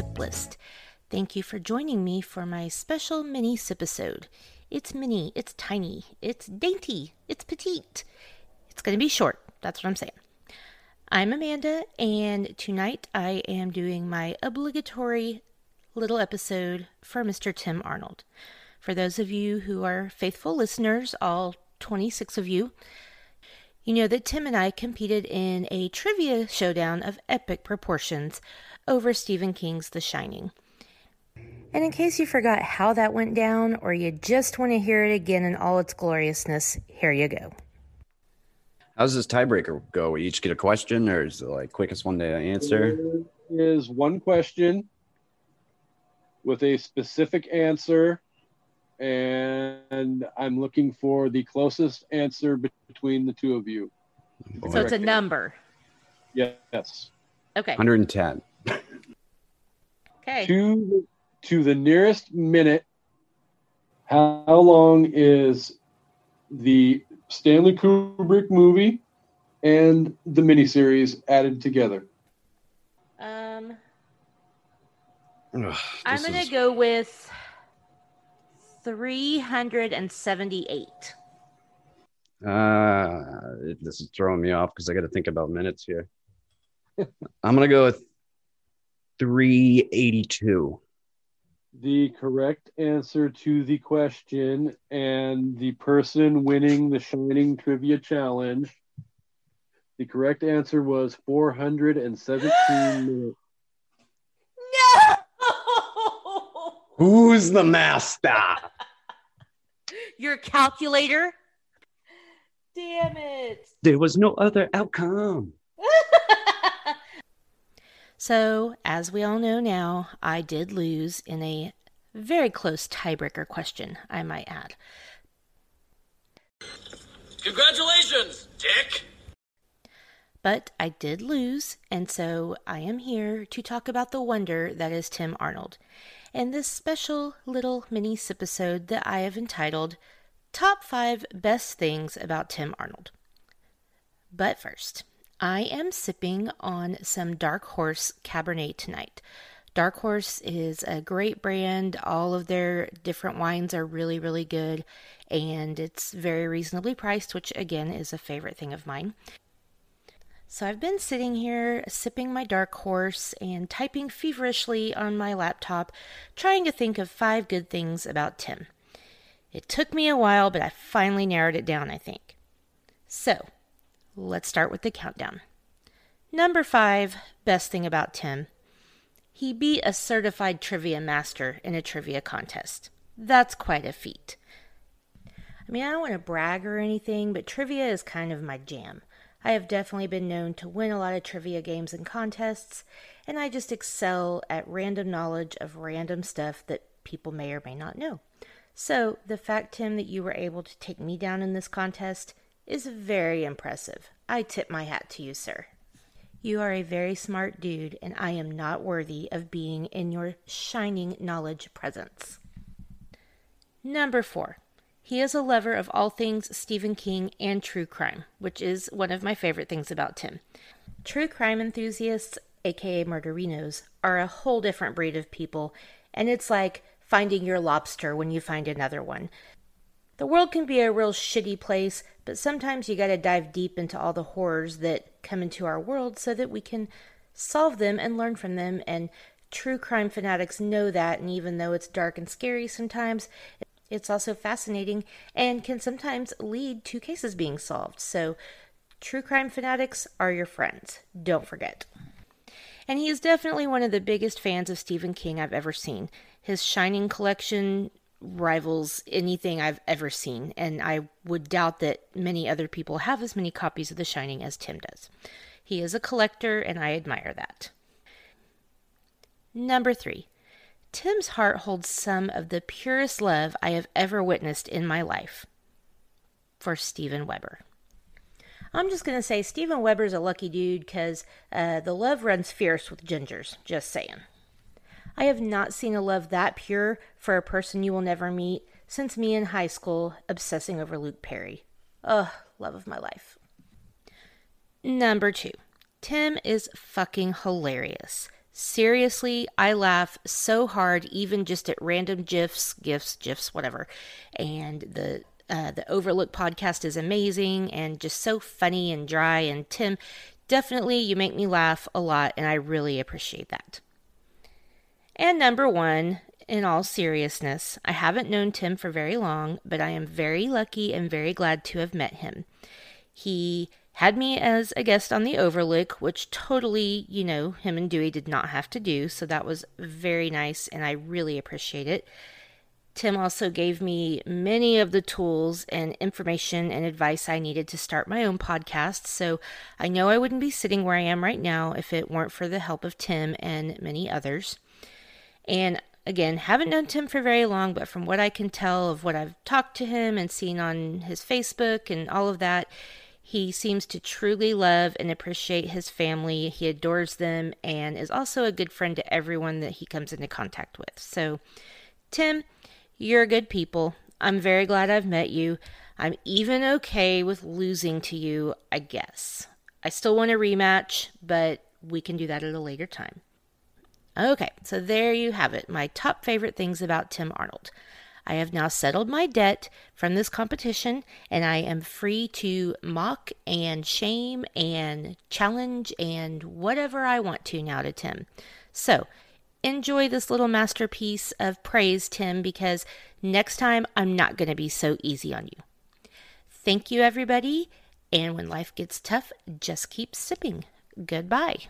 Sip List. Thank you for joining me for my special mini episode. It's mini, it's tiny, it's dainty, it's petite. It's going to be short, that's what I'm saying. I'm Amanda, and tonight I am doing my obligatory little episode for Mr. Tim Arnold. For those of you who are faithful listeners, all 26 of you, you know that Tim and I competed in a trivia showdown of epic proportions over Stephen King's The Shining. And in case you forgot how that went down, or you just want to hear it again in all its gloriousness, here you go. How does this tiebreaker go? We each get a question, or is it like quickest one to answer? There is one question with a specific answer, and I'm looking for the closest answer between the two of you. So it's a number. Yes. Okay. 110. Okay. To to the nearest minute, how long is the Stanley Kubrick movie and the miniseries added together? Um, Ugh, I'm going to is- go with 378. Uh, this is throwing me off because I got to think about minutes here. I'm gonna go with 382. The correct answer to the question and the person winning the Shining Trivia Challenge. The correct answer was 417 minutes. No! Who's the master? Your calculator? Damn it. There was no other outcome. so, as we all know now, I did lose in a very close tiebreaker question, I might add. Congratulations, Dick! But I did lose, and so I am here to talk about the wonder that is Tim Arnold, and this special little mini episode that I have entitled Top 5 Best Things About Tim Arnold. But first, I am sipping on some Dark Horse Cabernet tonight. Dark Horse is a great brand. All of their different wines are really, really good, and it's very reasonably priced, which again is a favorite thing of mine. So I've been sitting here sipping my dark horse and typing feverishly on my laptop, trying to think of five good things about Tim. It took me a while, but I finally narrowed it down, I think. So, let's start with the countdown. Number five, best thing about Tim. He beat a certified trivia master in a trivia contest. That's quite a feat. I mean, I don't want to brag or anything, but trivia is kind of my jam. I have definitely been known to win a lot of trivia games and contests, and I just excel at random knowledge of random stuff that people may or may not know. So, the fact, Tim, that you were able to take me down in this contest is very impressive. I tip my hat to you, sir. You are a very smart dude, and I am not worthy of being in your shining knowledge presence. Number four. He is a lover of all things Stephen King and true crime, which is one of my favorite things about Tim. True crime enthusiasts, aka murderinos, are a whole different breed of people, and it's like finding your lobster when you find another one. The world can be a real shitty place, but sometimes you gotta dive deep into all the horrors that come into our world so that we can solve them and learn from them. And true crime fanatics know that, and even though it's dark and scary sometimes, it's also fascinating and can sometimes lead to cases being solved. So, true crime fanatics are your friends. Don't forget. And he is definitely one of the biggest fans of Stephen King I've ever seen. His Shining collection rivals anything I've ever seen, and I would doubt that many other people have as many copies of The Shining as Tim does. He is a collector, and I admire that. Number three, Tim's heart holds some of the purest love I have ever witnessed in my life for Steven Weber. I'm just going to say Steven Weber's a lucky dude because uh, the love runs fierce with gingers. Just saying. I have not seen a love that pure for a person you will never meet since me in high school obsessing over Luke Perry. Ugh, love of my life. Number two, Tim is fucking hilarious. Seriously, I laugh so hard, even just at random gifs, gifs, gifs, whatever. And the uh, the Overlook podcast is amazing and just so funny and dry. And Tim, definitely you make me laugh a lot, and I really appreciate that. And number one, in all seriousness, I haven't known Tim for very long, but I am very lucky and very glad to have met him. He had me as a guest on the Overlook, which totally, you know, him and Dewey did not have to do, so that was very nice and I really appreciate it. Tim also gave me many of the tools and information and advice I needed to start my own podcast, so I know I wouldn't be sitting where I am right now if it weren't for the help of Tim and many others. And again, haven't known Tim for very long, but from what I can tell of what I've talked to him and seen on his Facebook and all of that, he seems to truly love and appreciate his family. He adores them and is also a good friend to everyone that he comes into contact with. So, Tim, you're good people. I'm very glad I've met you. I'm even okay with losing to you, I guess. I still want a rematch, but we can do that at a later time. Okay, so there you have it my top favorite things about Tim Arnold. I have now settled my debt from this competition and I am free to mock and shame and challenge and whatever I want to now to Tim. So, enjoy this little masterpiece of praise, Tim, because next time I'm not going to be so easy on you. Thank you, everybody. And when life gets tough, just keep sipping. Goodbye.